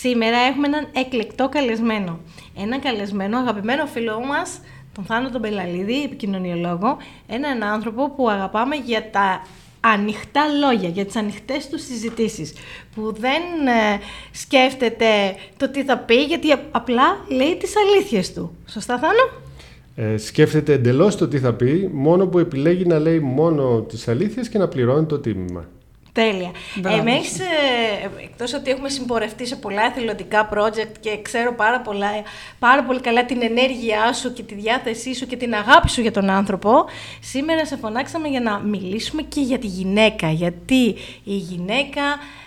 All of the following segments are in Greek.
Σήμερα έχουμε έναν εκλεκτό καλεσμένο. Ένα καλεσμένο, αγαπημένο φίλο μας, τον Θάνο τον Πελαλίδη, επικοινωνιολόγο. Έναν άνθρωπο που αγαπάμε για τα ανοιχτά λόγια, για τις ανοιχτές του συζητήσεις. Που δεν ε, σκέφτεται το τι θα πει, γιατί απλά λέει τις αλήθειες του. Σωστά Θάνο; Ε, σκέφτεται εντελώς το τι θα πει, μόνο που επιλέγει να λέει μόνο τις αλήθειες και να πληρώνει το τίμημα. Τέλεια. Εμείς, ε, εκτός ότι έχουμε συμπορευτεί σε πολλά εθελοντικά project και ξέρω πάρα, πολλά, πάρα πολύ καλά την ενέργειά σου και τη διάθεσή σου και την αγάπη σου για τον άνθρωπο, σήμερα σε φωνάξαμε για να μιλήσουμε και για τη γυναίκα. Γιατί η γυναίκα,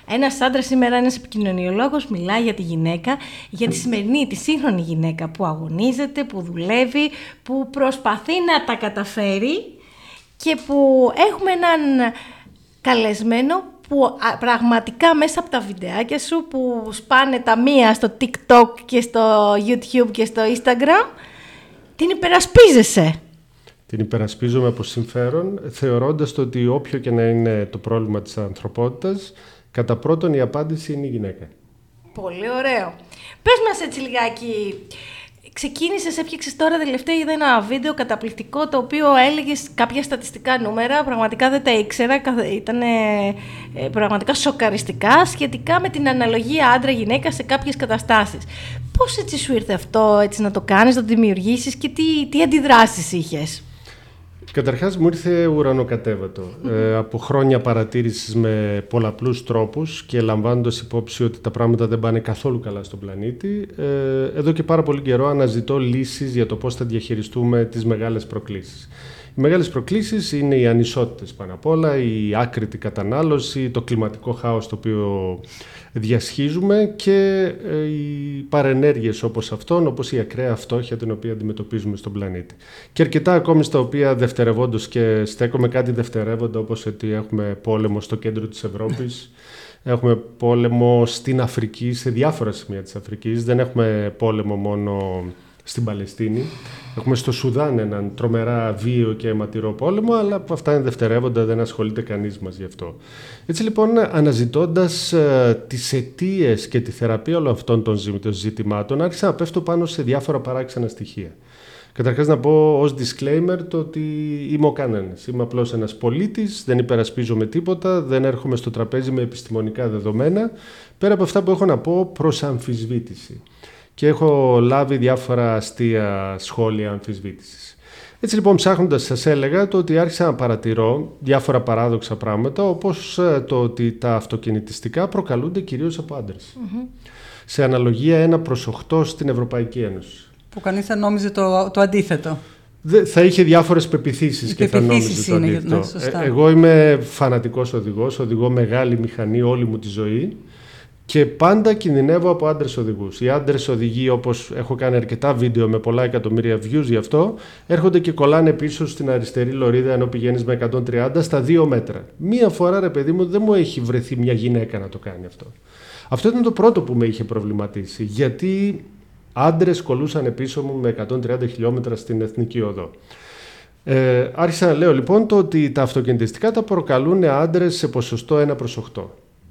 ένας άντρας σήμερα, ένας επικοινωνιολόγος, μιλάει για τη γυναίκα, για τη σημερινή, τη σύγχρονη γυναίκα που αγωνίζεται, που δουλεύει, που προσπαθεί να τα καταφέρει και που έχουμε έναν καλεσμένο που πραγματικά μέσα από τα βιντεάκια σου που σπάνε τα μία στο TikTok και στο YouTube και στο Instagram την υπερασπίζεσαι. Την υπερασπίζομαι από συμφέρον, θεωρώντας το ότι όποιο και να είναι το πρόβλημα της ανθρωπότητας, κατά πρώτον η απάντηση είναι η γυναίκα. Πολύ ωραίο. Πες μας έτσι λιγάκι, Ξεκίνησες, έφτιαξες τώρα τελευταία είδα ένα βίντεο καταπληκτικό το οποίο έλεγες κάποια στατιστικά νούμερα. Πραγματικά δεν τα ήξερα. Ήταν ε, πραγματικά σοκαριστικά σχετικά με την αναλογία άντρα-γυναίκα σε κάποιες καταστάσεις. Πώς έτσι σου ήρθε αυτό έτσι να το κάνεις, να το δημιουργήσεις και τι, τι αντιδράσεις είχες; Καταρχάς μου ήρθε ουρανοκατέβατο. Ε, από χρόνια παρατήρησης με πολλαπλούς τρόπους και λαμβάνοντας υπόψη ότι τα πράγματα δεν πάνε καθόλου καλά στον πλανήτη, ε, εδώ και πάρα πολύ καιρό αναζητώ λύσεις για το πώς θα διαχειριστούμε τις μεγάλες προκλήσεις. Οι μεγάλες προκλήσεις είναι οι ανισότητες πάνω απ' όλα, η άκρητη κατανάλωση, το κλιματικό χάος το οποίο διασχίζουμε και ε, οι παρενέργειες όπως αυτόν, όπως η ακραία φτώχεια την οποία αντιμετωπίζουμε στον πλανήτη. Και αρκετά ακόμη στα οποία δευτερευόντως και στέκομαι κάτι δευτερεύοντα όπως ότι έχουμε πόλεμο στο κέντρο της Ευρώπης, έχουμε πόλεμο στην Αφρική, σε διάφορα σημεία της Αφρικής, δεν έχουμε πόλεμο μόνο στην Παλαιστίνη. Έχουμε στο Σουδάν έναν τρομερά βίο και αιματηρό πόλεμο, αλλά από αυτά είναι δευτερεύοντα, δεν ασχολείται κανείς μας γι' αυτό. Έτσι λοιπόν, αναζητώντας ε, τις αιτίες και τη θεραπεία όλων αυτών των ζητημάτων, άρχισα να πέφτω πάνω σε διάφορα παράξενα στοιχεία. Καταρχάς, να πω ως disclaimer το ότι είμαι ο κανένας. Είμαι απλώς ένας πολίτης, δεν υπερασπίζομαι τίποτα, δεν έρχομαι στο τραπέζι με επιστημονικά δεδομένα, πέρα από αυτά που έχω να πω προς αμφισβήτηση και έχω λάβει διάφορα αστεία σχόλια αμφισβήτησης. Έτσι λοιπόν ψάχνοντας σας έλεγα το ότι άρχισα να παρατηρώ διάφορα παράδοξα πράγματα όπως ε, το ότι τα αυτοκινητιστικά προκαλούνται κυρίως από άντρες. Σε αναλογία 1 προς 8 στην Ευρωπαϊκή Ένωση. Που κανείς θα νόμιζε το, το αντίθετο. Θα είχε διάφορες πεπιθήσεις και θα νόμιζε το αντίθετο. Ναι, ε, εγώ είμαι φανατικός οδηγός, οδηγώ μεγάλη μηχανή όλη μου τη ζωή και πάντα κινδυνεύω από άντρες οδηγούς. Οι άντρες οδηγοί, όπως έχω κάνει αρκετά βίντεο με πολλά εκατομμύρια views γι' αυτό, έρχονται και κολλάνε πίσω στην αριστερή λωρίδα ενώ πηγαίνεις με 130 στα 2 μέτρα. Μία φορά, ρε παιδί μου, δεν μου έχει βρεθεί μια γυναίκα να το κάνει αυτό. Αυτό ήταν το πρώτο που με είχε προβληματίσει. Γιατί άντρες κολούσαν πίσω μου με 130 χιλιόμετρα στην εθνική οδό. Ε, άρχισα να λέω λοιπόν το ότι τα αυτοκινητιστικά τα προκαλούν άντρες σε ποσοστό 1 προς 8.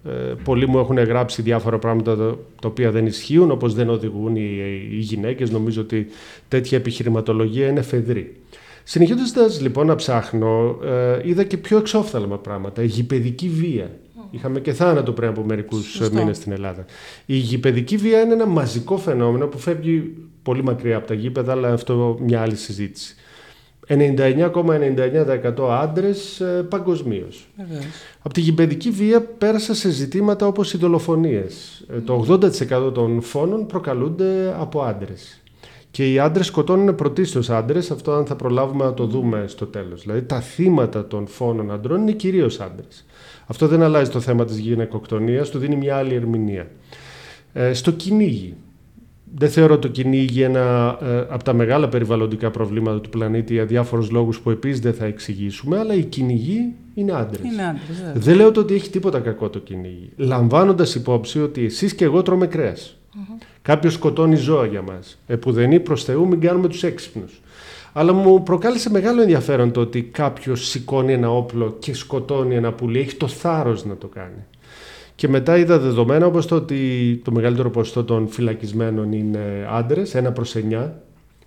Ε, πολλοί μου έχουν γράψει διάφορα πράγματα τα οποία δεν ισχύουν, όπως δεν οδηγούν οι, οι γυναίκες. Νομίζω ότι τέτοια επιχειρηματολογία είναι φεδρή. Συνεχίζοντας λοιπόν να ψάχνω, ε, είδα και πιο εξόφθαλμα πράγματα. Η γηπαιδική βία. Είχαμε και θάνατο πριν από μερικούς μήνες στην Ελλάδα. Η γηπαιδική βία είναι ένα μαζικό φαινόμενο που φεύγει πολύ μακριά από τα γήπεδα, αλλά αυτό μια άλλη συζήτηση. 99,99% άντρες ε, παγκοσμίως. Από τη γηπαιδική βία πέρασα σε ζητήματα όπως οι δολοφονίες. Ε, το 80% των φόνων προκαλούνται από άντρες. Και οι άντρες σκοτώνουν πρωτίστως άντρες, αυτό αν θα προλάβουμε να το δούμε στο τέλος. Δηλαδή τα θύματα των φόνων αντρών είναι κυρίως άντρες. Αυτό δεν αλλάζει το θέμα της γυναικοκτονίας, του δίνει μια άλλη ερμηνεία. Ε, στο κυνήγι. Δεν θεωρώ το κυνήγι ένα ε, από τα μεγάλα περιβαλλοντικά προβλήματα του πλανήτη για διάφορους λόγους που επίσης δεν θα εξηγήσουμε, αλλά οι κυνηγοί είναι άντρες. Είναι άντρες, Δεν λέω ότι έχει τίποτα κακό το κυνήγι. Λαμβάνοντας υπόψη ότι εσείς και εγώ τρώμε κρέας. Mm-hmm. Κάποιος σκοτώνει ζώα για μας. Επουδενή προς Θεού μην κάνουμε τους έξυπνους. Αλλά μου προκάλεσε μεγάλο ενδιαφέρον το ότι κάποιος σηκώνει ένα όπλο και σκοτώνει ένα πουλί. Έχει το θάρρος να το κάνει. Και μετά είδα δεδομένα όπως το ότι το μεγαλύτερο ποσοστό των φυλακισμένων είναι άντρες, ένα προς εννιά.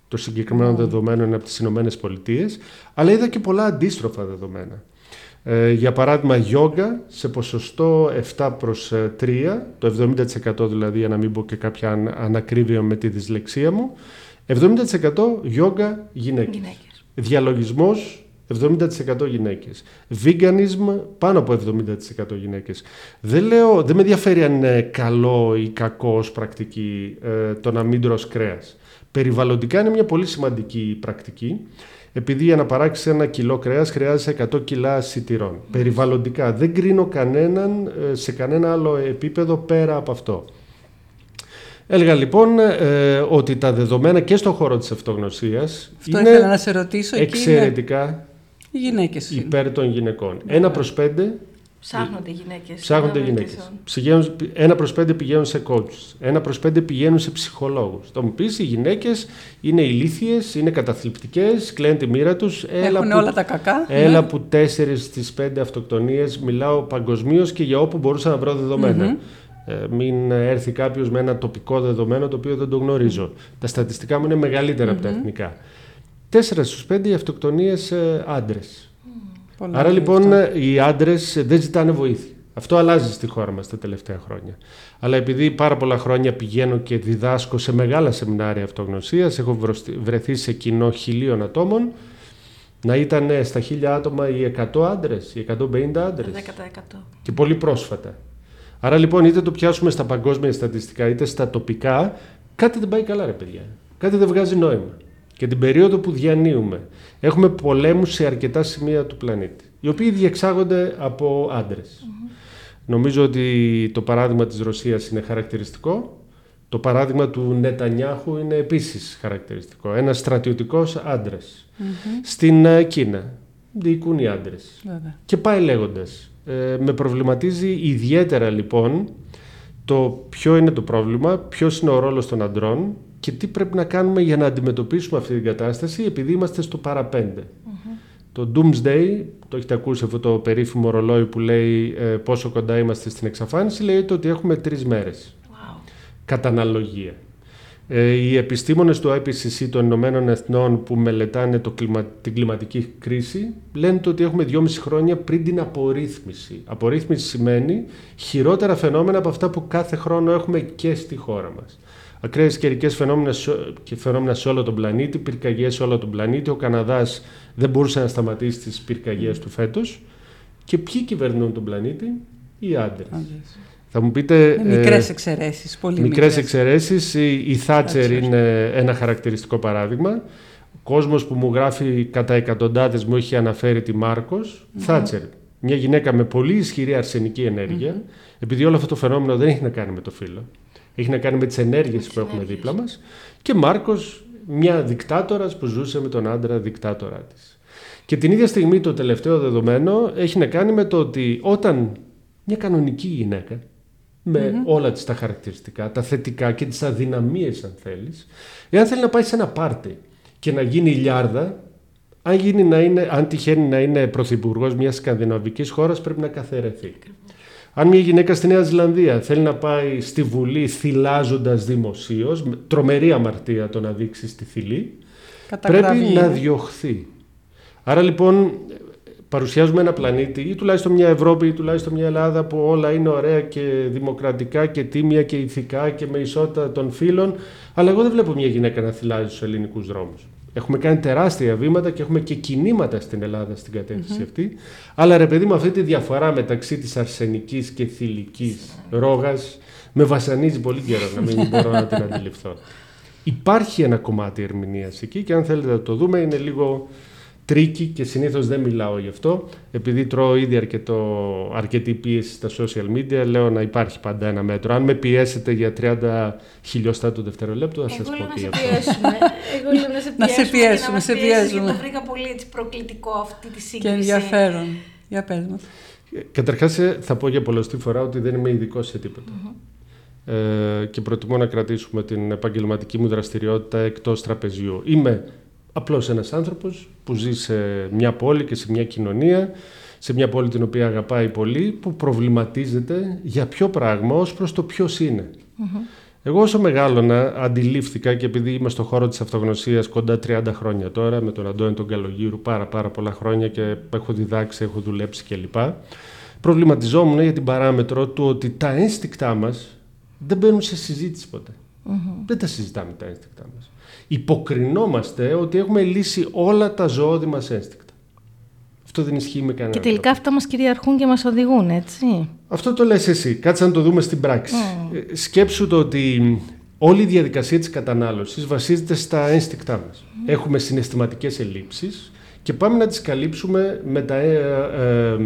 Το συγκεκριμένο δεδομένο είναι από τις Ηνωμένες Πολιτείες, αλλά είδα και πολλά αντίστροφα δεδομένα. Ε, για παράδειγμα, γιόγκα σε ποσοστό 7 προς 3, ε, το 70% δηλαδή, για να μην πω και κάποια ανακρίβεια με τη δυσλεξία μου, 70% γιόγκα γυναίκες. γυναίκες. Διαλογισμός 70% γυναίκες. Veganism πάνω από 70% γυναίκες. Δεν, λέω, δεν με ενδιαφέρει αν είναι καλό ή κακό ως πρακτική ε, το να μην τρως κρέας. Περιβαλλοντικά είναι μια πολύ σημαντική πρακτική επειδή για να παράξεις ένα κιλό κρέας χρειάζεσαι 100 κιλά σιτηρών. Περιβαλλοντικά δεν κρίνω κανέναν ε, σε κανένα άλλο επίπεδο πέρα από αυτό. Έλεγα λοιπόν ε, ότι τα δεδομένα και στον χώρο της αυτογνωσίας Αυτό είναι να σε ρωτήσω, εξαιρετικά οι γυναίκες υπέρ των γυναικών. Ένα προς πέντε Ψάχνονται γυναίκες. Ψάχνονται γυναίκες. Ένα προς πέντε πηγαίνουν σε coaches. Ένα προς πέντε πηγαίνουν σε ψυχολόγους. Θα μου πεις οι γυναίκες είναι ηλίθιες, είναι καταθλιπτικές, κλαίνουν τη μοίρα τους. Έχουν όλα τα κακά. Έλα ναι. που τέσσερις στις πέντε αυτοκτονίες μιλάω παγκοσμίως και για όπου μπορούσα να βρω δεδομένα. Ε, μην έρθει κάποιος με ένα τοπικό δεδομένο το οποίο δεν το γνωρίζω. Τα στατιστικά μου είναι μεγαλύτερα από τα εθνικά. Τέσσερα στους πέντε οι αυτοκτονίες ε, άντρες. Άρα λοιπόν οι άντρες δεν ζητάνε βοήθεια. Αυτό αλλάζει στη χώρα μας τα τελευταία χρόνια. Αλλά επειδή πάρα πολλά χρόνια πηγαίνω και διδάσκω σε μεγάλα σεμινάρια αυτογνωσίας, έχω βρεθεί σε κοινό χιλίων ατόμων, να ήταν στα χίλια άτομα οι 100 άντρες, οι 150 άντρες. 10%. Και πολύ πρόσφατα. Άρα λοιπόν, είτε το πιάσουμε στα παγκόσμια στατιστικά, είτε στα τοπικά, κάτι δεν πάει καλά, ρε παιδιά. Κάτι δεν βγάζει νόημα και την περίοδο που διανύουμε έχουμε πολέμους σε αρκετά σημεία του πλανήτη, οι οποίοι διεξάγονται από άντρες. Νομίζω ότι το παράδειγμα της Ρωσίας είναι χαρακτηριστικό. Το παράδειγμα του Νετανιάχου είναι επίσης χαρακτηριστικό. Ένας στρατιωτικός Στην ε, Κίνα διοικούν οι άντρες. Και πάει λέγοντας. Ε, με προβληματίζει ιδιαίτερα λοιπόν το ποιο είναι το πρόβλημα, ποιος είναι ο ρόλος των αντρών και τι πρέπει να κάνουμε για να αντιμετωπίσουμε αυτή την κατάσταση επειδή είμαστε στο παραπέντε. Το Doomsday, το έχετε ακούσει αυτό το περίφημο ρολόι που λέει ε, πόσο κοντά είμαστε στην εξαφάνιση, λέει ότι έχουμε τρεις μέρες. Wow. Κατά αναλογία. Ε, οι επιστήμονες του IPCC των Ηνωμένων Εθνών που μελετάνε το κλιμα, την κλιματική κρίση λένε ότι έχουμε δυόμιση χρόνια πριν την απορρίθμιση. Απορρίθμιση σημαίνει χειρότερα φαινόμενα από αυτά που κάθε χρόνο έχουμε και στη χώρα μας ακραίες καιρικές φαινόμενα, φαινόμενα σε όλο τον πλανήτη, πυρκαγιές σε όλο τον πλανήτη. Ο Καναδάς δεν μπορούσε να σταματήσει τις πυρκαγιές του φέτος. Και ποιοι κυβερνούν τον πλανήτη, οι άντρες. Θα μου πείτε. Μικρέ ε, εξαιρέσεις. Πολύ μικρές εξαιρέσεις. Η, η Θάτσερ είναι ένα χαρακτηριστικό παράδειγμα. Ο κόσμος που μου γράφει κατά εκατοντάδες μου έχει αναφέρει τη Μάρκος. Θάτσερ. Μια γυναίκα με πολύ ισχυρή αρσενική επειδή όλο αυτό το φαινόμενο δεν έχει να κάνει με το φύλλο. Έχει να κάνει με τις ενέργειες που έχουμε δίπλα μας. Και Μάρκος, μια δικτάτορας που ζούσε με τον άντρα δικτάτορά της. Και την ίδια στιγμή το τελευταίο δεδομένο έχει να κάνει με το ότι όταν μια κανονική γυναίκα με όλα τις τα χαρακτηριστικά, τα θετικά και τις αδυναμίες αν θέλεις, εάν θέλει να πάει σε ένα πάρτι και να γίνει ηλιάρδα, αν, γίνει να είναι, αν τυχαίνει να είναι πρωθυπουργός μιας σκανδιναβικής χώρας πρέπει να καθαιρεθεί. Αν μια γυναίκα στη Νέα Ζηλανδία θέλει να πάει στη Βουλή θυλάζοντας δημοσίως, τρομερή αμαρτία το να δείξει στη θηλή, πρέπει να διωχθεί. Άρα λοιπόν παρουσιάζουμε ένα πλανήτη ή τουλάχιστον μια Ευρώπη ή τουλάχιστον μια Ελλάδα που όλα είναι ωραία και δημοκρατικά και τίμια και ηθικά και με ισότητα των φίλων, αλλά εγώ δεν βλέπω μια γυναίκα να θυλάζει στους ελληνικούς δρόμους. Έχουμε κάνει τεράστια βήματα και έχουμε και κινήματα στην Ελλάδα στην κατεύθυνση αυτή. Αλλά ρε παιδί με αυτή τη διαφορά μεταξύ της αρσενικής και θηλυκής ρόγας με βασανίζει πολύ καιρό να μην μπορώ να την αντιληφθώ. Υπάρχει ένα κομμάτι ερμηνείας εκεί και αν θέλετε να το δούμε είναι λίγο tricky και συνήθως δεν μιλάω γι' αυτό. Επειδή τρώω ήδη αρκετό, αρκετή πίεση στα social media, λέω να υπάρχει πάντα ένα μέτρο. Αν με πιέσετε για 30 χιλιοστά του δευτερολέπτου, θα σας πω τι αυτό. Εγώ λέω να σε πιέσουμε. να σε πιέσουμε, να σε πιέσουμε. Γιατί το βρήκα πολύ έτσι, προκλητικό αυτή τη σύγκριση. Και ενδιαφέρον. Για πες μας. Καταρχάς ε, θα πω για πολλωστή φορά ότι δεν είμαι ειδικός σε τίποτα. Ε, και προτιμώ να κρατήσουμε την επαγγελματική μου δραστηριότητα εκτός τραπεζιού. Είμαι απλώς ένας άνθρωπος που ζει σε μια πόλη και σε μια κοινωνία, σε μια πόλη την οποία αγαπάει πολύ, που προβληματίζεται για ποιο πράγμα ως προς το ποιος ειναι Εγώ όσο μεγάλωνα αντιλήφθηκα και επειδή είμαι στο χώρο της αυτογνωσίας κοντά 30 χρόνια τώρα με τον Αντώνη τον Καλογύρου πάρα πάρα πολλά χρόνια και έχω διδάξει, έχω δουλέψει κλπ. Προβληματιζόμουν για την παράμετρο του ότι τα ένστικτά μας δεν μπαίνουν σε συζήτηση Δεν τα συζητάμε τα ένστικτά μας. Υποκρινόμαστε ότι έχουμε λύσει όλα τα ζώδη μας ένστικτα. Αυτό δεν ισχύει με κανένα Και τελικά αυτά μας κυριαρχούν και μας οδηγούν, έτσι. Αυτό το λες εσύ. Κάτσε να το δούμε στην πράξη. Mm. Σκέψου το ότι όλη η διαδικασία της κατανάλωσης βασίζεται στα ένστικτά μας. Έχουμε συναισθηματικές ελλείψεις και πάμε να τις καλύψουμε με, τα, ε, ε,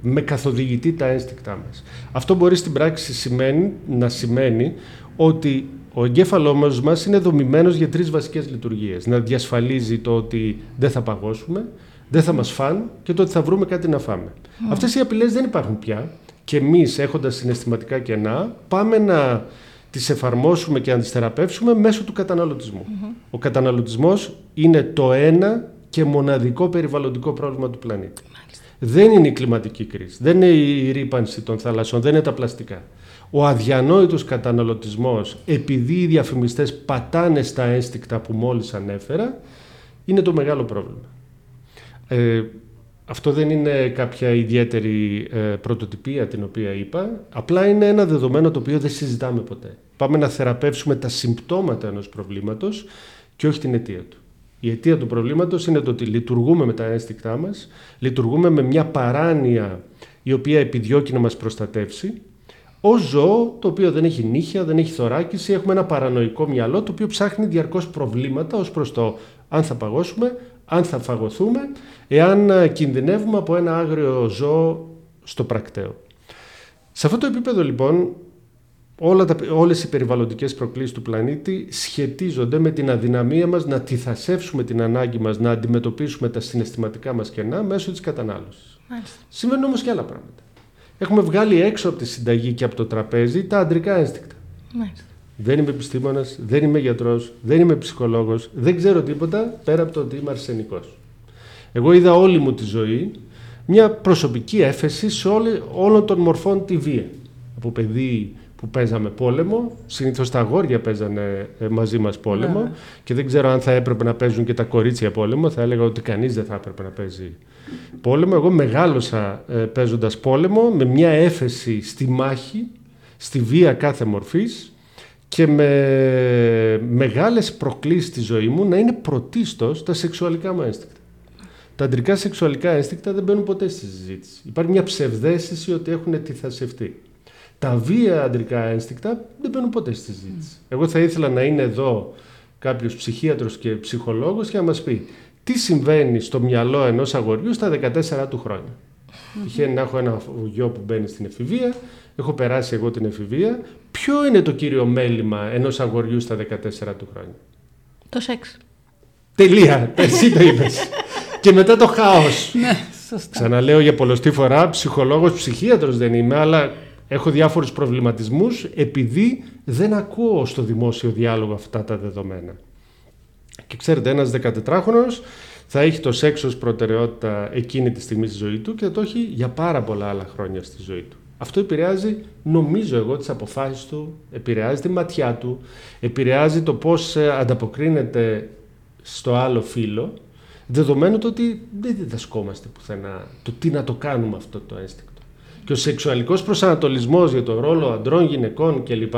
με καθοδηγητή τα ένστικτά μας. Αυτό μπορεί στην πράξη σημαίνει, να σημαίνει ότι ο εγκέφαλός μας είναι δομημένος για τρεις βασικές λειτουργίες. Να διασφαλίζει το ότι δεν θα παγώσουμε, δεν θα μας φάνε και το ότι θα βρούμε κάτι να φάμε. Mm. Αυτές οι απειλές δεν υπάρχουν πια. Και εμείς, έχοντας συναισθηματικά κενά, πάμε να τις εφαρμόσουμε και να τις θεραπεύσουμε μέσω του καταναλωτισμού. Ο καταναλωτισμός είναι το ένα και μοναδικό περιβαλλοντικό πρόβλημα του πλανήτη. Δεν είναι η κλιματική κρίση, δεν είναι η ρήπανση των θαλασσών, δεν είναι τα πλαστικά ο αδιανόητος καταναλωτισμός επειδή οι διαφημιστές πατάνε στα ένστικτα που μόλις ανέφερα είναι το μεγάλο πρόβλημα. Ε, αυτό δεν είναι κάποια ιδιαίτερη ε, πρωτοτυπία την οποία είπα, απλά είναι ένα δεδομένο το οποίο δεν συζητάμε ποτέ. Πάμε να θεραπεύσουμε τα συμπτώματα ενός προβλήματος και όχι την αιτία του. Η αιτία του προβλήματος είναι το ότι λειτουργούμε με τα ένστικτά μας, λειτουργούμε με μια παράνοια η οποία επιδιώκει να μας προστατεύσει ω ζώο το οποίο δεν έχει νύχια, δεν έχει θωράκιση, έχουμε ένα παρανοϊκό μυαλό το οποίο ψάχνει διαρκώς προβλήματα ως προς το αν θα παγώσουμε, αν θα φαγωθούμε, εάν ε, κινδυνεύουμε από ένα άγριο ζώο στο πρακτέο. Σε αυτό το επίπεδο λοιπόν όλα τα, όλες οι περιβαλλοντικές προκλήσεις του πλανήτη σχετίζονται με την αδυναμία μας να τυθασεύσουμε την ανάγκη μας να αντιμετωπίσουμε τα συναισθηματικά μας κενά μέσω της κατανάλωσης. Συμβαίνουν όμως και άλλα πράγματα έχουμε βγάλει έξω από τη συνταγή και από το τραπέζι τα αντρικά ένστικτα. Δεν είμαι επιστήμονας, δεν είμαι γιατρός, δεν είμαι ψυχολόγος, δεν ξέρω τίποτα πέρα από το ότι είμαι αρσενικός. Εγώ είδα όλη μου τη ζωή μια προσωπική έφεση σε όλη, όλων των μορφών τη βία. Από παιδί που παίζαμε πόλεμο, συνήθως τα αγόρια παίζανε ε, μαζί μας πόλεμο ναι. και δεν ξέρω αν θα έπρεπε να παίζουν και τα κορίτσια πόλεμο, θα έλεγα ότι κανείς δεν θα έπρεπε να παίζει πόλεμο. Εγώ μεγάλωσα ε, παίζοντας πόλεμο με μια έφεση στη μάχη, στη βία κάθε μορφής και με μεγάλες προκλήσεις στη ζωή μου να είναι πρωτίστως τα σεξουαλικά μου ένστικτα. Τα αντρικά σεξουαλικά ένστικτα δεν μπαίνουν ποτέ στη συζήτηση. Υπάρχει μια ψευδέστηση ότι έχουν τυθασευτεί. Τα βία αντρικά ένστικτα δεν μπαίνουν ποτέ στη συζήτηση. Εγώ θα ήθελα να είναι εδώ κάποιος ψυχίατρος και ψυχολόγος και να μας πει τι συμβαίνει στο μυαλό ενός αγοριού στα 14 του χρόνια. Τυχαίνει να έχω ένα γιο που μπαίνει στην εφηβεία, έχω περάσει εγώ την εφηβεία. Ποιο είναι το κύριο μέλημα ενός αγοριού στα 14 του χρόνια; Το σεξ. Τελεία. Εσύ το είπες. και μετά το χάος. Ναι, σωστά. Ξαναλέω για πολλωστή φορά, ψυχολόγος, ψυχίατρος δεν είμαι, αλλά έχω διάφορους προβληματισμούς επειδή δεν ακούω στο δημόσιο διάλογο αυτά τα δεδομένα. Και ξέρετε, ένας 14χρονος θα έχει το σεξ ως προτεραιότητα εκείνη τη στιγμή στη ζωή του και θα το έχει για πάρα πολλά άλλα χρόνια στη ζωή του. Αυτό επηρεάζει, νομίζω εγώ, τις αποφάσεις του, επηρεάζει τη ματιά του, επηρεάζει το πώς ε, ανταποκρίνεται στο άλλο φύλλο, δεδομένου το ότι δεν διδασκόμαστε πουθενά το τι να το κάνουμε αυτό το αίσθημα και ο σεξουαλικός προσανατολισμός για τον ρόλο αντρών, γυναικών κλπ.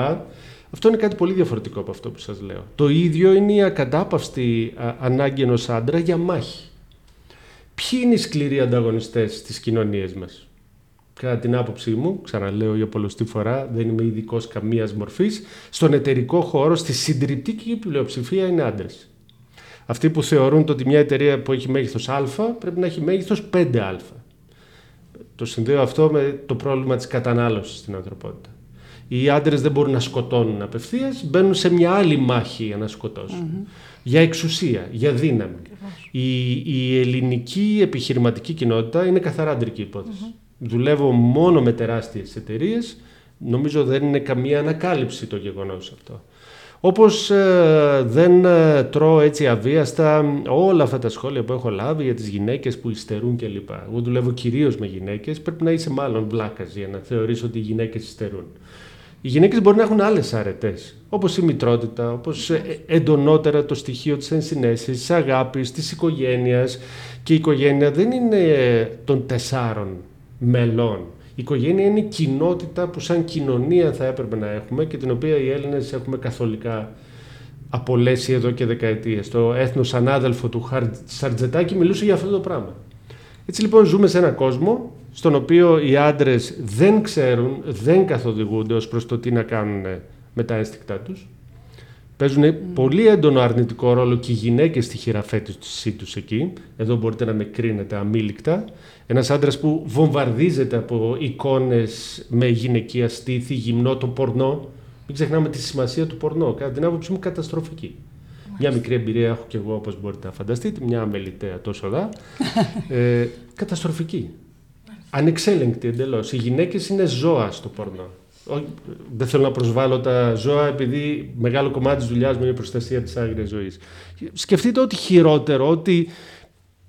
Αυτό είναι κάτι πολύ διαφορετικό από αυτό που σας λέω. Το ίδιο είναι η ακατάπαυστη ανάγκη ενός άντρα για μάχη. Ποιοι είναι οι σκληροί ανταγωνιστές στις κοινωνίες μας; Κατά την άποψή μου, ξαναλέω για πολλωστή φορά, δεν είμαι ειδικός καμίας μορφής, στον εταιρικό χώρο, στη συντριπτική πλειοψηφία είναι άντρες. Αυτοί που θεωρούν ότι μια εταιρεία που έχει μέγεθος α πρέπει να έχει μέγεθος 5α. Το συνδέω αυτό με το πρόβλημα της κατανάλωσης στην ανθρωπότητα. Οι άντρες δεν μπορούν να σκοτώνουν απευθείας, μπαίνουν σε μια άλλη μάχη για να σκοτωσουν Για εξουσία, για δύναμη. Η, η ελληνική επιχειρηματική κοινότητα είναι καθαρά αντρική Δουλεύω μόνο με τεράστιες εταιρείες. Νομίζω δεν είναι καμία ανακάλυψη το γεγονός αυτό. Όπως ε, δεν ε, τρώω έτσι αβίαστα όλα αυτά τα σχόλια που έχω λάβει για τις γυναίκες που υστερούν κλπ. Εγώ δουλεύω κυρίως με γυναίκες, πρέπει να είσαι μάλλον βλάκας για να θεωρείς ότι οι γυναίκες υστερούν. Οι γυναίκες μπορεί να έχουν άλλες αρετές, όπως η μητρότητα, όπως ε, εντονότερα το στοιχείο της ενσυναίσθησης, της αγάπης, της οικογένειας. Και η οικογένεια δεν είναι των τεσσάρων μελών. Η οικογένεια είναι η κοινότητα που σαν κοινωνία θα έπρεπε να έχουμε και την οποία οι Έλληνες έχουμε καθολικά απολέσει εδώ και δεκαετίες. Το έθνος ανάδελφο του Σαρτζετάκη μιλούσε για αυτό το πράγμα. Έτσι λοιπόν ζούμε σε έναν κόσμο στον οποίο οι άντρες δεν ξέρουν, δεν καθοδηγούνται ως προς το τι να κάνουν με τα ένστικτά τους. Παίζουν mm. πολύ έντονο αρνητικό ρόλο και οι γυναίκες στη χειραφέτησή τους εκεί. Εδώ μπορείτε να με κρίνετε αμήλικτα. Ένας άντρας που βομβαρδίζεται από εικόνες με γυναικεία στήθη, γυμνό, το πορνό. Μην ξεχνάμε τη σημασία του πορνό. Κατά την άποψή μου καταστροφική. Μια μικρή εμπειρία έχω και εγώ, όπως μπορείτε να φανταστείτε, μια αμεληταία τόσο δά. ε, καταστροφική. Ανεξέλεγκτη εντελώς. Οι γυναίκες είναι ζώα στο πορνό. Δεν θέλω να προσβάλλω τα ζώα, επειδή μεγάλο κομμάτι της δουλειάς μου είναι η προστασία της άγριας ζωής. Σκεφτείτε ότι χειρότερο, ότι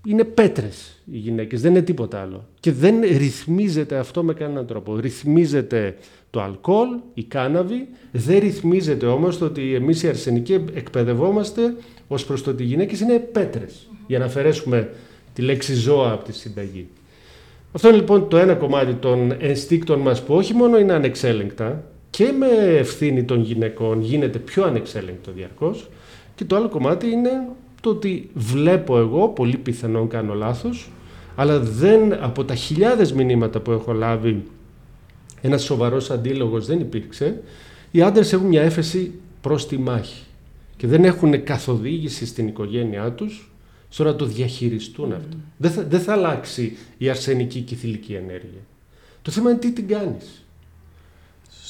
είναι πέτρες οι γυναίκες, δεν είναι τίποτα άλλο. Και δεν ρυθμίζεται αυτό με κανέναν τρόπο. Ρυθμίζεται το αλκοόλ, η κάναβη, δεν ρυθμίζεται όμως το ότι εμείς οι αρσενικοί εκπαιδευόμαστε ως προς το ότι οι γυναίκες είναι πέτρες. Για να αφαιρέσουμε τη λέξη ζώα από τη συνταγή. Αυτό είναι λοιπόν το ένα κομμάτι των ενστίκτων μας που όχι μόνο είναι ανεξέλεγκτα και με ευθύνη των γυναικών γίνεται πιο ανεξέλεγκτο διαρκώς και το άλλο κομμάτι είναι το ότι βλέπω εγώ, πολύ πιθανόν κάνω λάθος, αλλά δεν από τα χιλιάδες μηνύματα που έχω λάβει ένας σοβαρός αντίλογος δεν υπήρξε, οι άντρες έχουν μια έφεση προς τη μάχη και δεν έχουν καθοδήγηση στην οικογένειά τους στο να το διαχειριστούν αυτό. Δεν θα, δεν θα αλλάξει η αρσενική και η θηλυκή ενέργεια. Το θέμα είναι τι την κάνεις.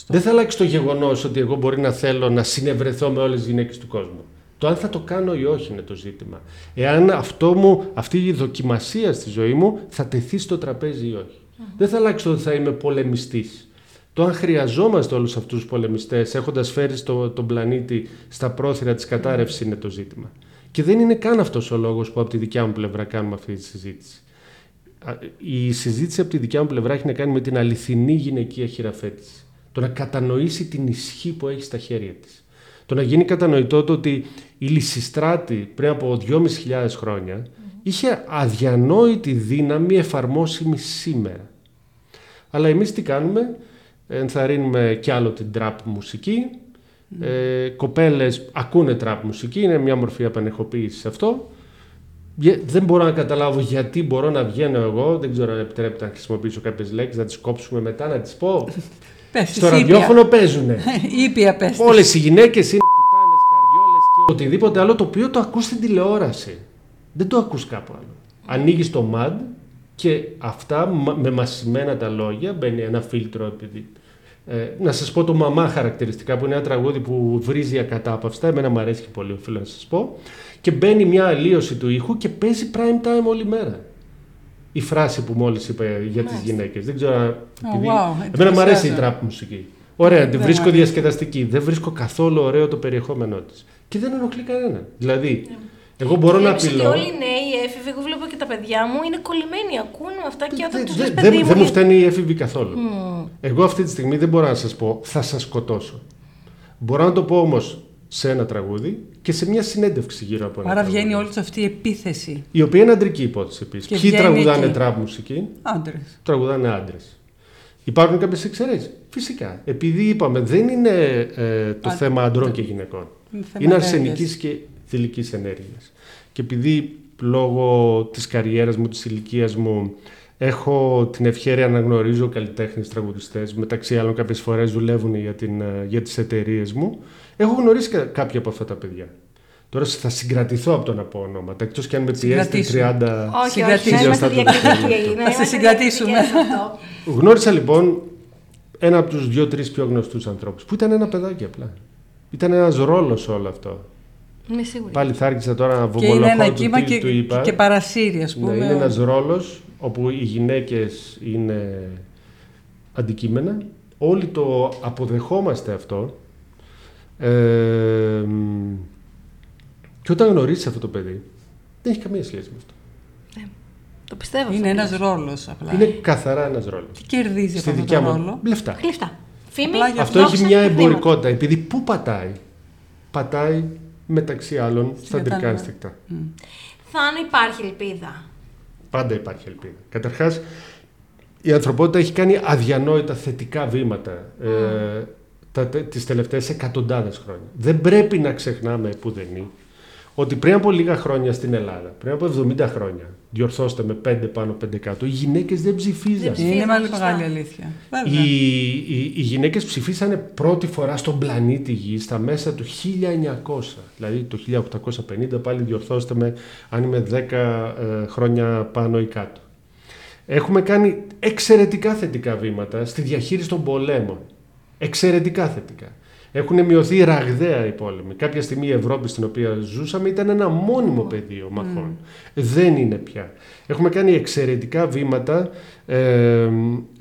Δεν θα αλλάξει το γεγονός ότι εγώ μπορεί να θέλω να συνευρεθώ με όλες τις γυναίκες του κόσμου. Το αν θα το κάνω ή όχι είναι το ζήτημα. Εάν αυτό μου, αυτή η δοκιμασία στη ζωή μου θα τεθεί στο τραπέζι ή όχι. Δεν θα αλλάξει το ότι θα είμαι πολεμιστής. Το αν χρειαζόμαστε όλους αυτούς του πολεμιστές έχοντας φέρει στο, τον πλανήτη στα πρόθυρα της κατάρρευσης είναι το ζήτημα. Και δεν είναι καν αυτός ο λόγος που από τη δικιά μου πλευρά κάνουμε αυτή τη συζήτηση. Η συζήτηση από τη δικιά μου πλευρά έχει να κάνει με την αληθινή γυναικεία χειραφέτηση. Το να κατανοήσει την ισχύ που έχει στα χέρια της. Το να γίνει κατανοητό το ότι η Λυσιστράτη πριν από 2.500 χρόνια είχε αδιανόητη δύναμη εφαρμόσιμη σήμερα. Αλλά εμείς τι κάνουμε, ενθαρρύνουμε κι άλλο την τραπ μουσική, ε, κοπέλες ακούνε τραπ μουσική, είναι μια μορφή απανεχοποίηση αυτό. Δεν μπορώ να καταλάβω γιατί μπορώ να βγαίνω εγώ, δεν ξέρω αν επιτρέπεται να χρησιμοποιήσω κάποιες λέξεις, να τις κόψουμε μετά, να τις πω. Πες, Στο ραδιόφωνο παίζουν. Ήπια πες. Όλες οι γυναίκες είναι πουτάνες, καριόλες και οτιδήποτε άλλο το οποίο το ακούς στην τηλεόραση. Δεν το ακούς κάπου άλλο. Ανοίγει το MAD και αυτά με μασημένα τα λόγια, μπαίνει ένα φίλτρο επειδή ε, να σας πω το μαμά χαρακτηριστικά που είναι ένα τραγούδι που βρίζει ακατάπαυστα, εμένα μου αρέσει και πολύ οφείλω να σας πω και μπαίνει μια αλλίωση του ήχου και παίζει prime time όλη μέρα. Η φράση που μόλις είπα για τις γυναίκες. Δεν ξέρω, επειδή... Oh, εμένα μου αρέσει η τραπ μουσική. Ωραία, τη βρίσκω διασκεδαστική. Δεν βρίσκω καθόλου ωραίο το περιεχόμενό της. Και δεν ενοχλεί κανένα. Δηλαδή, ναι. Εγώ μπορώ να απειλώ. Και όλοι οι νέοι έφηβοι, εγώ βλέπω και τα παιδιά μου, είναι κολλημένοι. Ακούν αυτά και όταν τους λε παιδί Δεν μου φταίνει η έφηβη καθόλου. Εγώ αυτή τη στιγμή δεν μπορώ να σας πω θα σας σκοτώσω. Μπορώ να το πω όμως σε ένα τραγούδι και σε μια συνέντευξη γύρω από ένα Άρα βγαίνει όλη αυτή η επίθεση. Η οποία είναι αντρική υπόθεση επίσης. Ποιοι τραγουδάνε τραπ μουσική; Άντρες. Τραγουδάνε άντρες. Υπάρχουν κάποιες εξαιρέσεις; Φυσικά. Επειδή είπαμε, δεν είναι ε, το θέμα αντρών και γυναικών. Είναι αρσενικής και θηλυκής ενέργειας. Και επειδή λόγω της καριέρας μου, της ηλικίας μου, έχω την ευχαίρεια να γνωρίζω καλλιτέχνες τραγουδιστές, μεταξύ άλλων κάποιες φορές δουλεύουν για, την, για τις εταιρείες μου, έχω γνωρίσει κάποια από αυτά τα παιδιά. Τώρα θα συγκρατηθώ από το να πω ονόματα. Εκτός και αν με πιέσετε 30. Όχι, όχι, να Συγκρατήσουμε. είμαστε διακριτικοί. να Θα σε είμαστε συγκρατήσουμε. διακριτικοί σε αυτό. Γνώρισα λοιπόν ένα από τους δύο-τρει πιο γνωστούς ανθρώπους που ήταν ένα παιδάκι απλά. Ήταν ένας ρόλος όλο αυτό. Είμαι σίγουρη. Πάλι θα άρχισα τώρα να Και είναι ένα βομβολοχώ κύμα του τι και, του είπα. και παρασύρει, ας Ναι, πούμε. είναι ένας ρόλος όπου οι γυναίκες είναι αντικείμενα. Όλοι το αποδεχόμαστε αυτό. Ε, μ, και όταν γνωρίσεις αυτό το παιδί, δεν έχει καμία σχέση με αυτό. Το πιστεύω. Είναι αυτό. ένας ρόλος απλά. Είναι καθαρά ένας ρόλος. Τι κερδίζει Στη από δικιά αυτόν τον μου ρόλο. λεφτά. Λεφτά. Φήμη, Απλά για Αυτό δόξα έχει μια και χρήματα. εμπορικότητα. Επειδή πού πατάει. Πατάει μεταξύ άλλων στα αντρικά κατάνοια. ένστικτα. Θάνο υπάρχει ελπίδα. Πάντα υπάρχει ελπίδα. Καταρχάς, η ανθρωπότητα έχει κάνει αδιανόητα θετικά βήματα ε, τα, τε- τις τελευταίες εκατοντάδες χρόνια. Δεν πρέπει να ξεχνάμε που δεν είναι ότι πριν από λίγα χρόνια στην Ελλάδα, πριν από 70 χρόνια, διορθώστε με 5 πάνω 5 κάτω, οι γυναίκες δεν ψηφίζαν. Δεν ψηφίζαν. Είναι μεγάλη σωστά. μεγάλη αλήθεια. Βέβαια. Οι, οι, οι γυναίκες ψηφίσανε πρώτη φορά στον πλανήτη Γη στα μέσα του 1900, δηλαδή το 1850, πάλι διορθώστε με αν είμαι 10 ε, χρόνια πάνω ή κάτω. Έχουμε κάνει εξαιρετικά θετικά βήματα στη διαχείριση των πολέμων. Εξαιρετικά θετικά. Έχουν μειωθεί ραγδαία οι πόλεμοι. Κάποια στιγμή η Ευρώπη στην οποία ζούσαμε ήταν ένα μόνιμο πεδίο μαχών. Δεν είναι πια. Έχουμε κάνει εξαιρετικά βήματα ε,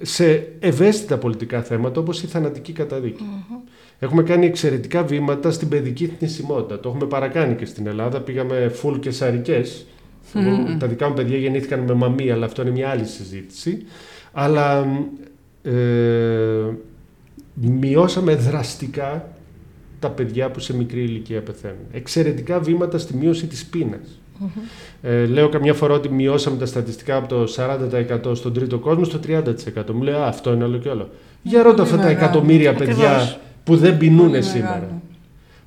σε ευαίσθητα πολιτικά θέματα όπως η θανατική καταδίκη. Έχουμε κάνει εξαιρετικά βήματα στην παιδική θνησιμότητα. Το έχουμε παρακάνει και στην Ελλάδα. Πήγαμε full και σαρικές. Εγώ- Τα δικά μου παιδιά γεννήθηκαν με μαμία, αλλά αυτό είναι μια άλλη συζήτηση. Αλλά ε, μειώσαμε δραστικά τα παιδιά που σε μικρή ηλικία πεθαίνουν. Εξαιρετικά βήματα στη μείωση της πείνας. Ε, λέω καμιά φορά ότι μειώσαμε τα στατιστικά από το 40% στον τρίτο κόσμο στο 30%. Μου λέει «Α, αυτό είναι όλο και όλο. Για ρώτα αυτά τα μεγάλο. εκατομμύρια παιδιά Ακριβώς. που δεν πεινούν Πολύ σήμερα. μεγάλο.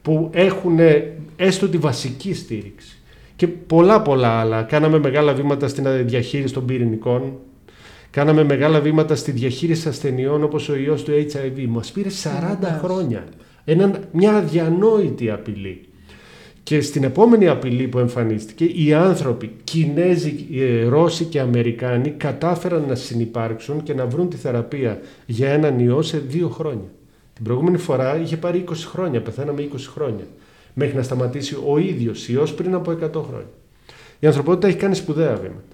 Που έχουν έστω τη βασική στήριξη. Και πολλά πολλά άλλα. Κάναμε μεγάλα βήματα στην διαχείριση των πυρηνικών. Κάναμε μεγάλα βήματα στη διαχείριση ασθενειών όπως ο ιός του HIV. Μας πήρε 40 χρόνια. Ένα, μια αδιανόητη απειλή. Και στην επόμενη απειλή που εμφανίστηκε, οι άνθρωποι, Κινέζοι, ε, Ρώσοι και Αμερικάνοι, κατάφεραν να συνυπάρξουν και να βρουν τη θεραπεία για έναν ιό σε δύο χρόνια. Την προηγούμενη φορά είχε πάρει 20 χρόνια, πεθαίναμε 20 χρόνια, μέχρι να σταματήσει ο ίδιος ιός πριν από 100 χρόνια. Η ανθρωπότητα έχει κάνει σπουδαία βήματα.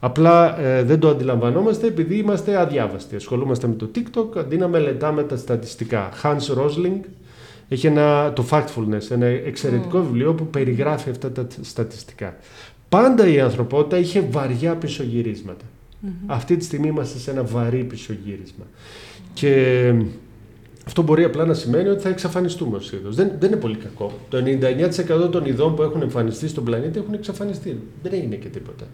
Απλά ε, δεν το αντιλαμβανόμαστε επειδή είμαστε αδιάβαστοι. Ασχολούμαστε με το TikTok αντί να μελετάμε τα στατιστικά. Hans Rosling έχει ένα, το Factfulness, ένα εξαιρετικό βιβλίο που περιγράφει αυτά τα στατιστικά. Πάντα η ανθρωπότητα είχε βαριά πισωγυρίσματα. Αυτή τη στιγμή είμαστε σε ένα βαρύ πισωγύρισμα. Και αυτό μπορεί απλά να σημαίνει ότι θα εξαφανιστούμε ως είδος. Δεν, δεν είναι πολύ κακό. Το 99% των ειδών που έχουν εμφανιστεί στον πλανήτη έχουν εξαφανιστεί. Δεν είναι και τίποτα.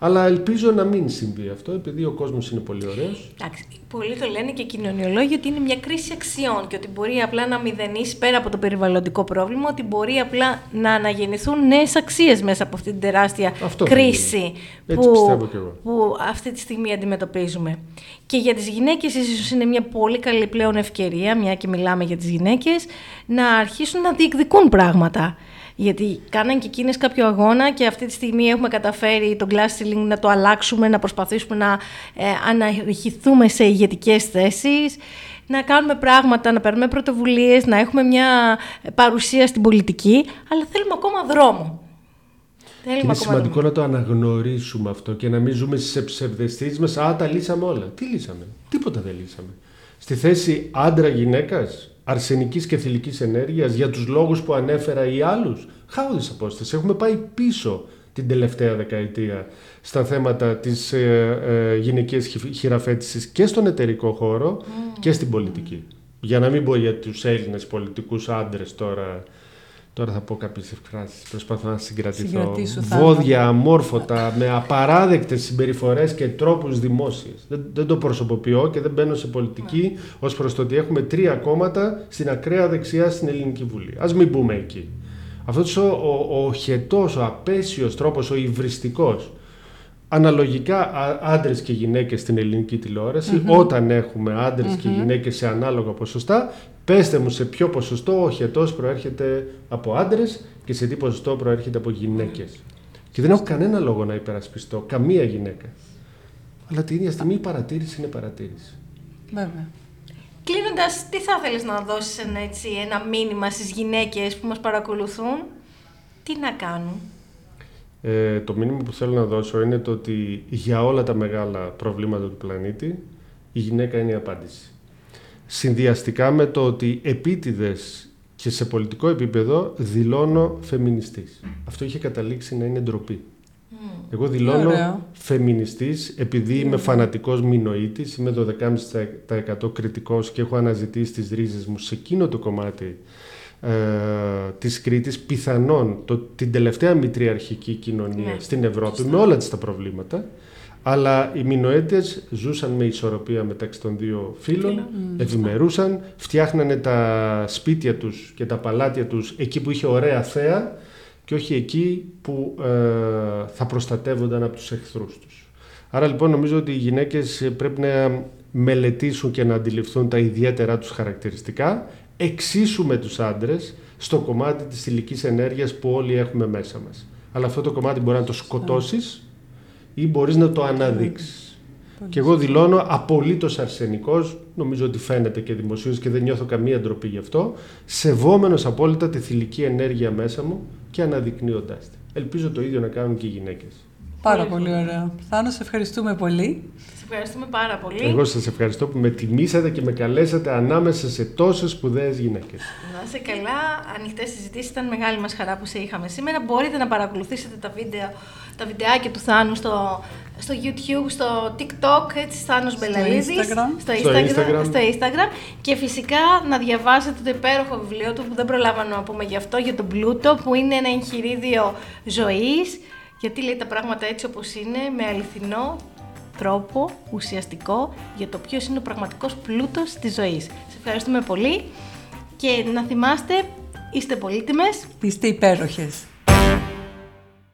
Αλλά ελπίζω να μην συμβεί αυτό, επειδή ο κόσμος είναι πολύ ωραίος. Εντάξει, πολλοί το λένε και οι κοινωνιολόγοι ότι είναι μια κρίση αξιών και ότι μπορεί απλά να μηδενίσει πέρα από το περιβαλλοντικό πρόβλημα, ότι μπορεί απλά να αναγεννηθούν νέες αξίες μέσα από αυτή την τεράστια Αυτό θα κρίση Έτσι πιστεύω κι εγώ. που αυτή τη στιγμή αντιμετωπίζουμε. Και για τις γυναίκες ίσως είναι μια πολύ καλή πλέον ευκαιρία, μια και μιλάμε για τις γυναίκες, να αρχίσουν να διεκδικούν πράγματα. Γιατί κάναν και εκείνες κάποιο αγώνα και αυτή τη στιγμή έχουμε καταφέρει τον glass ceiling να το αλλάξουμε, να προσπαθήσουμε να ε, αναρριχηθούμε σε ηγετικές θέσεις, να κάνουμε πράγματα, να παίρνουμε πρωτοβουλίες, να έχουμε μια παρουσία στην πολιτική, αλλά θέλουμε ακόμα δρόμο. Και είναι σημαντικό να το αναγνωρίσουμε αυτό και να μην ζούμε σε ψευδεστήσεις μας. Α, τα λύσαμε όλα. Τι λύσαμε; Τίποτα δεν λύσαμε. Στη θέση άντρα-γυναίκας, αρσενικής και θηλυκής ενέργειας, για τους λόγους που ανέφερα ή άλλους, χάουδης απόσταση. Έχουμε πάει πίσω την τελευταία δεκαετία στα θέματα της ε, ε, γυναικείας χει- χειραφέτησης και στον εταιρικό χώρο και στην πολιτική. Για να μην πω για τους Έλληνες πολιτικούς άντρες τώρα, τώρα θα πω κάποιες εκφράσεις, προσπαθώ να συγκρατηθώ. Συγκρατήσου, Θάνο. Βόδια, αμόρφωτα, με απαράδεκτες συμπεριφορές και τρόπους δημόσιες. Δεν, δεν το προσωποποιώ και δεν μπαίνω σε πολιτική ως προς το ότι έχουμε τρία κόμματα στην ακραία δεξιά στην Ελληνική Βουλή. Ας μην μπούμε εκεί. Αυτός ο, ο, ο χετός, ο απέσιος τρόπος, ο υβριστικός, αναλογικά α- άντρες και γυναίκες στην ελληνική τηλεόραση, όταν έχουμε άντρες και γυναίκες σε ανάλογα ποσοστά, Πέστε μου σε ποιο ποσοστό ο χετός προέρχεται από άντρες και σε τι ποσοστό προέρχεται από γυναίκες. Και δεν έχω κανένα λόγο να υπερασπιστώ καμία γυναίκα. Αλλά την ίδια στιγμή η παρατήρηση είναι παρατήρηση. Βέβαια. Κλείνοντας, τι θα ήθελε να δώσεις ένα, έτσι, ένα μήνυμα στις γυναίκες που μας παρακολουθούν, τι να κάνουν; Ε, το μήνυμα που θέλω να δώσω είναι το ότι για όλα τα μεγάλα προβλήματα του πλανήτη η γυναίκα είναι η απάντηση. Συνδυαστικά με το ότι επίτηδες και σε πολιτικό επίπεδο δηλώνω φεμινιστής. Αυτό είχε καταλήξει να είναι ντροπή. Εγώ δηλώνω Ωραίο. φεμινιστής επειδή είμαι φανατικός μηνοήτης, είμαι 12,5% κριτικός και έχω αναζητήσει τις ρίζες μου σε εκείνο το κομμάτι ε, της Κρήτης, πιθανόν το, την τελευταία μητριαρχική κοινωνία ναι. στην Ευρώπη, με όλα τις τα προβλήματα, αλλά οι Μινοέτες ζούσαν με ισορροπία μεταξύ των δύο φίλων, ευημερούσαν, φτιάχνανε τα σπίτια τους και τα παλάτια τους εκεί που είχε ωραία θέα και όχι εκεί που ε, θα προστατεύονταν από τους εχθρούς τους. Άρα λοιπόν νομίζω ότι οι γυναίκες πρέπει να μελετήσουν και να αντιληφθούν τα ιδιαίτερα τους χαρακτηριστικά, εξίσου με τους άντρες, στο κομμάτι της θηλυκής ενέργειας που όλοι έχουμε μέσα μας. Αλλά αυτό το κομμάτι μπορεί να το σκοτώσεις ή μπορείς να το αναδείξεις. Και εγώ δηλώνω απολύτως αρσενικός, νομίζω ότι φαίνεται και δημοσίως και δεν νιώθω καμία ντροπή γι' αυτό, σεβόμενος απόλυτα τη θηλυκή ενέργεια μέσα μου και αναδεικνύοντάς τη. Ελπίζω το ίδιο να κάνουν και οι γυναίκες. Πάρα πολύ ωραίο. Θάνο, σε ευχαριστούμε πολύ. Σε ευχαριστούμε πάρα πολύ. Εγώ σας ευχαριστώ που με τιμήσατε και με καλέσατε ανάμεσα σε τόσες σπουδαίες γυναίκες. Να είσαι καλά. Ανοιχτές συζητήσεις. Ήταν μεγάλη μας χαρά που σε είχαμε σήμερα. Μπορείτε να παρακολουθήσετε τα βίντεο, τα βιντεάκια του Θάνου στο, στο YouTube, στο TikTok, έτσι, Θάνος Μπελαλίδης, στο Instagram. Στο, Instagram, στο Instagram και φυσικά να διαβάσετε το υπέροχο βιβλίο του που δεν προλάβαμε να πούμε γι' αυτό, για τον πλούτο, που είναι ένα εγχειρίδιο ζωής, γιατί λέει τα πράγματα έτσι όπως είναι, με αληθινό τρόπο, ουσιαστικό, για το ποιος είναι ο πραγματικός πλούτος της ζωής. Σε ευχαριστούμε πολύ και να θυμάστε, είστε πολύτιμες. Είστε υπέροχες.